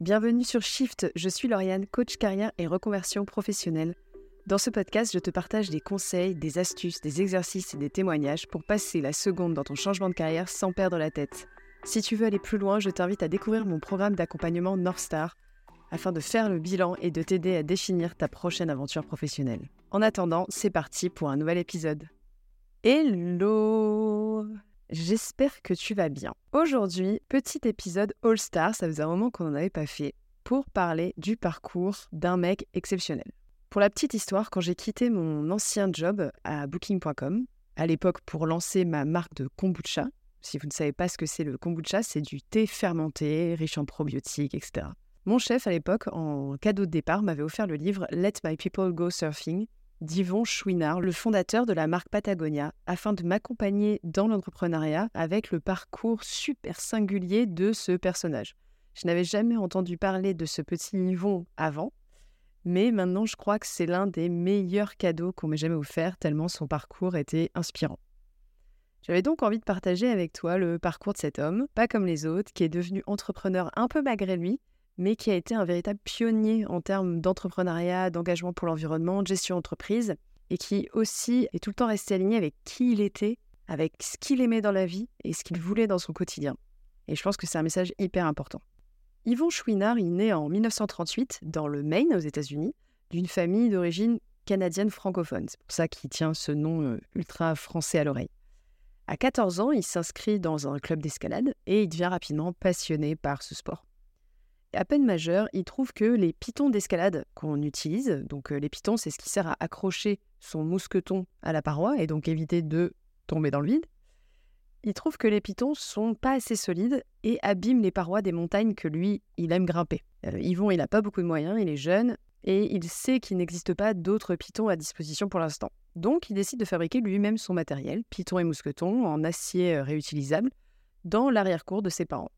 Bienvenue sur Shift, je suis Lauriane, coach carrière et reconversion professionnelle. Dans ce podcast, je te partage des conseils, des astuces, des exercices et des témoignages pour passer la seconde dans ton changement de carrière sans perdre la tête. Si tu veux aller plus loin, je t'invite à découvrir mon programme d'accompagnement North Star afin de faire le bilan et de t'aider à définir ta prochaine aventure professionnelle. En attendant, c'est parti pour un nouvel épisode. Hello J'espère que tu vas bien. Aujourd'hui, petit épisode All Star, ça faisait un moment qu'on n'en avait pas fait, pour parler du parcours d'un mec exceptionnel. Pour la petite histoire, quand j'ai quitté mon ancien job à booking.com, à l'époque pour lancer ma marque de kombucha, si vous ne savez pas ce que c'est le kombucha, c'est du thé fermenté, riche en probiotiques, etc. Mon chef à l'époque, en cadeau de départ, m'avait offert le livre Let My People Go Surfing d'Yvon Chouinard, le fondateur de la marque Patagonia, afin de m'accompagner dans l'entrepreneuriat avec le parcours super singulier de ce personnage. Je n'avais jamais entendu parler de ce petit Yvon avant, mais maintenant je crois que c'est l'un des meilleurs cadeaux qu'on m'ait jamais offert, tellement son parcours était inspirant. J'avais donc envie de partager avec toi le parcours de cet homme, pas comme les autres, qui est devenu entrepreneur un peu malgré lui, mais qui a été un véritable pionnier en termes d'entrepreneuriat, d'engagement pour l'environnement, de gestion d'entreprise, et qui aussi est tout le temps resté aligné avec qui il était, avec ce qu'il aimait dans la vie et ce qu'il voulait dans son quotidien. Et je pense que c'est un message hyper important. Yvon Chouinard est né en 1938 dans le Maine, aux États-Unis, d'une famille d'origine canadienne francophone. C'est pour ça qu'il tient ce nom euh, ultra français à l'oreille. À 14 ans, il s'inscrit dans un club d'escalade et il devient rapidement passionné par ce sport. À peine majeur, il trouve que les pitons d'escalade qu'on utilise, donc euh, les pitons, c'est ce qui sert à accrocher son mousqueton à la paroi et donc éviter de tomber dans le vide. Il trouve que les pitons sont pas assez solides et abîment les parois des montagnes que lui, il aime grimper. Euh, Yvon, il n'a pas beaucoup de moyens, il est jeune et il sait qu'il n'existe pas d'autres pitons à disposition pour l'instant. Donc, il décide de fabriquer lui-même son matériel, pitons et mousqueton, en acier euh, réutilisable, dans l'arrière-cour de ses parents.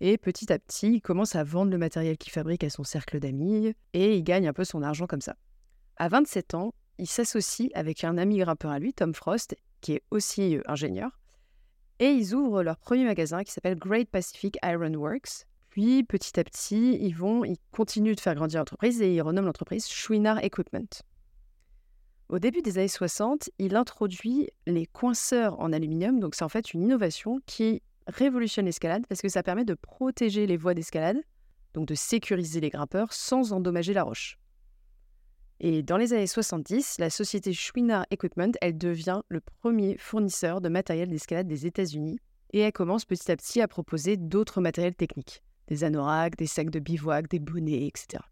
Et petit à petit, il commence à vendre le matériel qu'il fabrique à son cercle d'amis et il gagne un peu son argent comme ça. À 27 ans, il s'associe avec un ami grimpeur à lui, Tom Frost, qui est aussi euh, ingénieur, et ils ouvrent leur premier magasin qui s'appelle Great Pacific Iron Works. Puis petit à petit, ils vont, ils continuent de faire grandir l'entreprise et ils renomment l'entreprise Chouinard Equipment. Au début des années 60, il introduit les coinceurs en aluminium, donc c'est en fait une innovation qui révolutionne l'escalade parce que ça permet de protéger les voies d'escalade, donc de sécuriser les grimpeurs sans endommager la roche. Et dans les années 70, la société Chouinard Equipment, elle devient le premier fournisseur de matériel d'escalade des États-Unis et elle commence petit à petit à proposer d'autres matériels techniques, des anoraks, des sacs de bivouac, des bonnets, etc.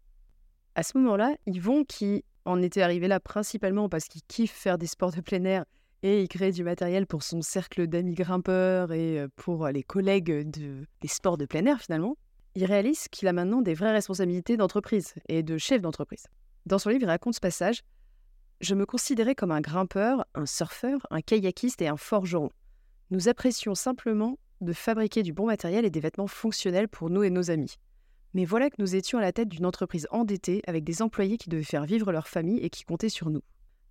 À ce moment-là, Yvon, qui en était arrivé là principalement parce qu'il kiffe faire des sports de plein air et il crée du matériel pour son cercle d'amis grimpeurs et pour les collègues de, des sports de plein air finalement, il réalise qu'il a maintenant des vraies responsabilités d'entreprise et de chef d'entreprise. Dans son livre, il raconte ce passage Je me considérais comme un grimpeur, un surfeur, un kayakiste et un forgeron. Nous apprécions simplement de fabriquer du bon matériel et des vêtements fonctionnels pour nous et nos amis. Mais voilà que nous étions à la tête d'une entreprise endettée avec des employés qui devaient faire vivre leur famille et qui comptaient sur nous.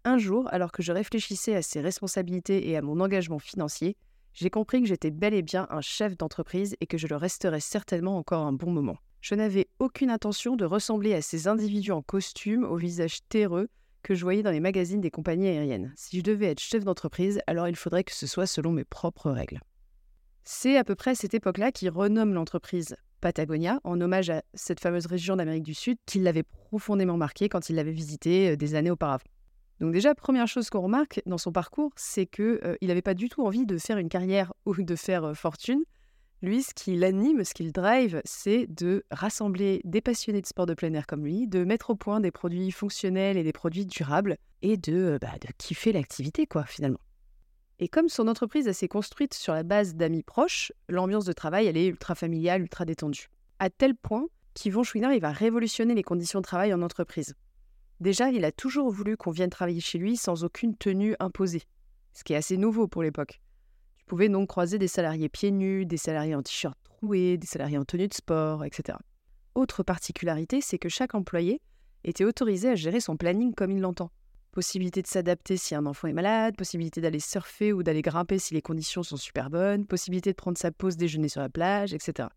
Un jour, alors que je réfléchissais à ces responsabilités et à mon engagement financier, j'ai compris que j'étais bel et bien un chef d'entreprise et que je le resterais certainement encore un bon moment. Je n'avais aucune intention de ressembler à ces individus en costume, au visage terreux, que je voyais dans les magazines des compagnies aériennes. Si je devais être chef d'entreprise, alors il faudrait que ce soit selon mes propres règles. C'est à peu près à cette époque-là qu'il renomme l'entreprise Patagonia, en hommage à cette fameuse région d'Amérique du Sud qui l'avait profondément marqué quand il l'avait visitée euh, des années auparavant. Donc déjà, première chose qu'on remarque dans son parcours, c'est qu'il euh, n'avait pas du tout envie de faire une carrière ou de faire euh, fortune. Lui, ce qui l'anime, ce qui le drive, c'est de rassembler des passionnés de sport de plein air comme lui, de mettre au point des produits fonctionnels et des produits durables, et de, euh, bah, de kiffer l'activité, quoi, finalement. Et comme son entreprise s'est construite sur la base d'amis proches, l'ambiance de travail, elle est ultra familiale, ultra détendue. À tel point qu'Yvon Chouinard, il va révolutionner les conditions de travail en entreprise. Déjà, il a toujours voulu qu'on vienne travailler chez lui sans aucune tenue imposée, ce qui est assez nouveau pour l'époque. Tu pouvais donc croiser des salariés pieds nus, des salariés en t-shirt troué, des salariés en tenue de sport, etc. Autre particularité, c'est que chaque employé était autorisé à gérer son planning comme il l'entend. Possibilité de s'adapter si un enfant est malade, possibilité d'aller surfer ou d'aller grimper si les conditions sont super bonnes, possibilité de prendre sa pause déjeuner sur la plage, etc.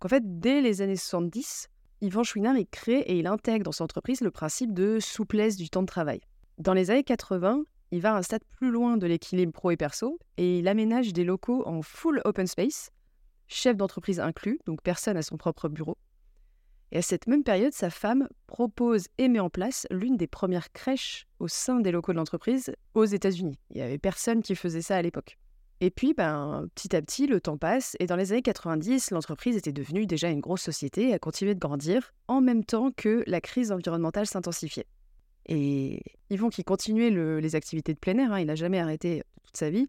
En fait, dès les années 70, Yvan Chouinard, il crée et il intègre dans son entreprise le principe de souplesse du temps de travail. Dans les années 80, il va un stade plus loin de l'équilibre pro et perso et il aménage des locaux en full open space, chef d'entreprise inclus, donc personne à son propre bureau. Et à cette même période, sa femme propose et met en place l'une des premières crèches au sein des locaux de l'entreprise aux États-Unis. Il n'y avait personne qui faisait ça à l'époque. Et puis, ben, petit à petit, le temps passe, et dans les années 90, l'entreprise était devenue déjà une grosse société et a continué de grandir, en même temps que la crise environnementale s'intensifiait. Et Yvon, qui continuait les activités de plein air, hein, il n'a jamais arrêté toute sa vie,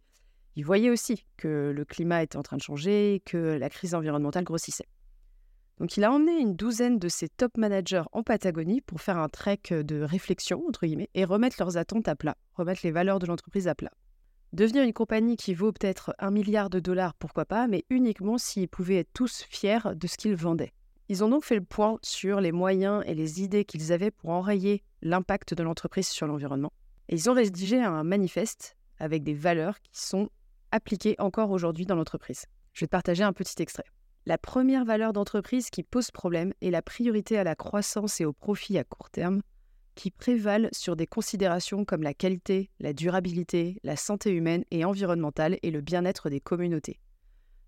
il voyait aussi que le climat était en train de changer, que la crise environnementale grossissait. Donc il a emmené une douzaine de ses top managers en Patagonie pour faire un trek de réflexion, entre guillemets, et remettre leurs attentes à plat, remettre les valeurs de l'entreprise à plat. Devenir une compagnie qui vaut peut-être un milliard de dollars, pourquoi pas, mais uniquement s'ils pouvaient être tous fiers de ce qu'ils vendaient. Ils ont donc fait le point sur les moyens et les idées qu'ils avaient pour enrayer l'impact de l'entreprise sur l'environnement. Et ils ont rédigé un manifeste avec des valeurs qui sont appliquées encore aujourd'hui dans l'entreprise. Je vais te partager un petit extrait. La première valeur d'entreprise qui pose problème est la priorité à la croissance et au profit à court terme, qui prévalent sur des considérations comme la qualité, la durabilité, la santé humaine et environnementale et le bien-être des communautés.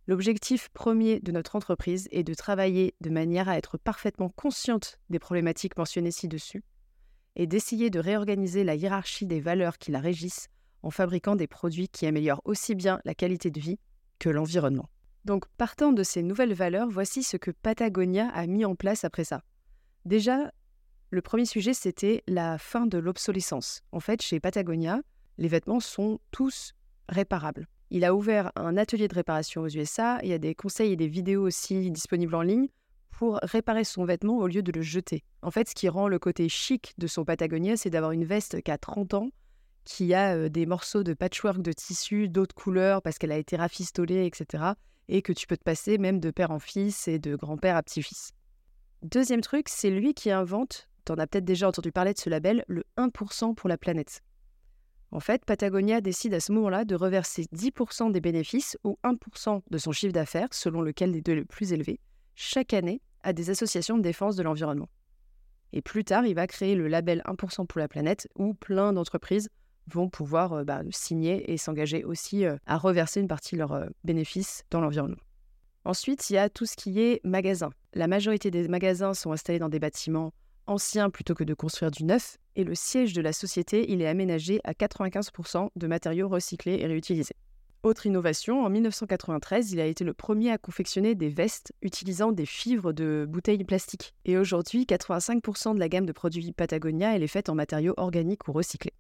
L'objectif premier de notre entreprise est de travailler de manière à être parfaitement consciente des problématiques mentionnées ci-dessus et d'essayer de réorganiser la hiérarchie des valeurs qui la régissent en fabriquant des produits qui améliorent aussi bien la qualité de vie que l'environnement. Donc partant de ces nouvelles valeurs, voici ce que Patagonia a mis en place après ça. Déjà, le premier sujet, c'était la fin de l'obsolescence. En fait, chez Patagonia, les vêtements sont tous réparables. Il a ouvert un atelier de réparation aux USA, il y a des conseils et des vidéos aussi disponibles en ligne pour réparer son vêtement au lieu de le jeter. En fait, ce qui rend le côté chic de son Patagonia, c'est d'avoir une veste qui a 30 ans, qui a euh, des morceaux de patchwork de tissu d'autres couleurs parce qu'elle a été rafistolée, etc et que tu peux te passer même de père en fils et de grand-père à petit-fils. Deuxième truc, c'est lui qui invente, tu en as peut-être déjà entendu parler de ce label, le 1% pour la planète. En fait, Patagonia décide à ce moment-là de reverser 10% des bénéfices ou 1% de son chiffre d'affaires, selon lequel des deux est le plus élevé, chaque année à des associations de défense de l'environnement. Et plus tard, il va créer le label 1% pour la planète, où plein d'entreprises vont pouvoir euh, bah, signer et s'engager aussi euh, à reverser une partie de leurs euh, bénéfices dans l'environnement. Ensuite, il y a tout ce qui est magasin. La majorité des magasins sont installés dans des bâtiments anciens plutôt que de construire du neuf, et le siège de la société, il est aménagé à 95% de matériaux recyclés et réutilisés. Autre innovation, en 1993, il a été le premier à confectionner des vestes utilisant des fibres de bouteilles plastiques. Et aujourd'hui, 85% de la gamme de produits Patagonia, elle est faite en matériaux organiques ou recyclés.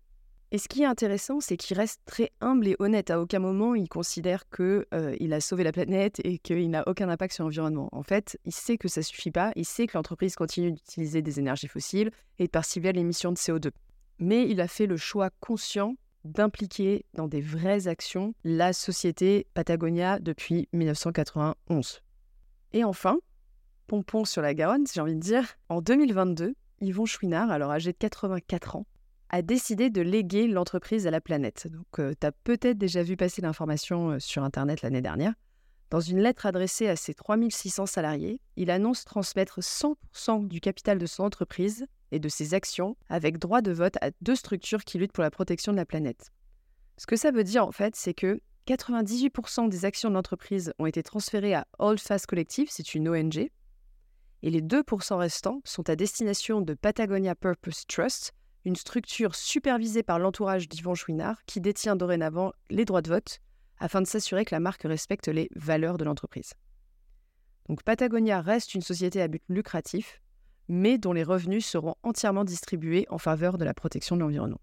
Et ce qui est intéressant, c'est qu'il reste très humble et honnête. À aucun moment, il considère qu'il euh, a sauvé la planète et qu'il n'a aucun impact sur l'environnement. En fait, il sait que ça ne suffit pas. Il sait que l'entreprise continue d'utiliser des énergies fossiles et de participer à l'émission de CO2. Mais il a fait le choix conscient d'impliquer dans des vraies actions la société Patagonia depuis 1991. Et enfin, pompon sur la Garonne, j'ai envie de dire, en 2022, Yvon Chouinard, alors âgé de 84 ans, a décidé de léguer l'entreprise à la planète. Donc, euh, tu as peut-être déjà vu passer l'information euh, sur Internet l'année dernière. Dans une lettre adressée à ses 3600 salariés, il annonce transmettre 100% du capital de son entreprise et de ses actions avec droit de vote à deux structures qui luttent pour la protection de la planète. Ce que ça veut dire en fait, c'est que 98% des actions de l'entreprise ont été transférées à Old Fast Collective, c'est une ONG, et les 2% restants sont à destination de Patagonia Purpose Trust, une structure supervisée par l'entourage d'Yvon Chouinard qui détient dorénavant les droits de vote afin de s'assurer que la marque respecte les valeurs de l'entreprise. Donc Patagonia reste une société à but lucratif, mais dont les revenus seront entièrement distribués en faveur de la protection de l'environnement.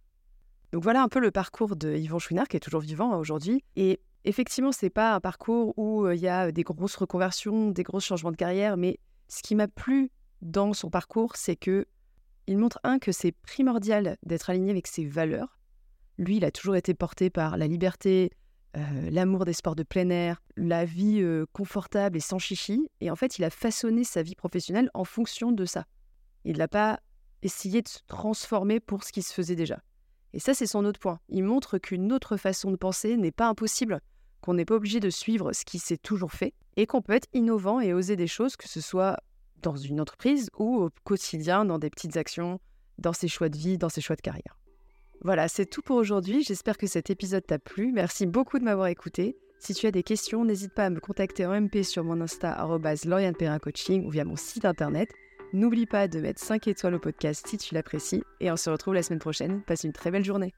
Donc voilà un peu le parcours de Yvon Chouinard qui est toujours vivant aujourd'hui. Et effectivement, ce n'est pas un parcours où euh, il y a des grosses reconversions, des gros changements de carrière, mais ce qui m'a plu dans son parcours, c'est que il montre, un, que c'est primordial d'être aligné avec ses valeurs. Lui, il a toujours été porté par la liberté, euh, l'amour des sports de plein air, la vie euh, confortable et sans chichi. Et en fait, il a façonné sa vie professionnelle en fonction de ça. Il n'a pas essayé de se transformer pour ce qui se faisait déjà. Et ça, c'est son autre point. Il montre qu'une autre façon de penser n'est pas impossible, qu'on n'est pas obligé de suivre ce qui s'est toujours fait, et qu'on peut être innovant et oser des choses, que ce soit dans une entreprise ou au quotidien dans des petites actions, dans ses choix de vie, dans ses choix de carrière. Voilà, c'est tout pour aujourd'hui. J'espère que cet épisode t'a plu. Merci beaucoup de m'avoir écouté. Si tu as des questions, n'hésite pas à me contacter en MP sur mon Insta Coaching ou via mon site internet. N'oublie pas de mettre 5 étoiles au podcast si tu l'apprécies et on se retrouve la semaine prochaine. Passe une très belle journée.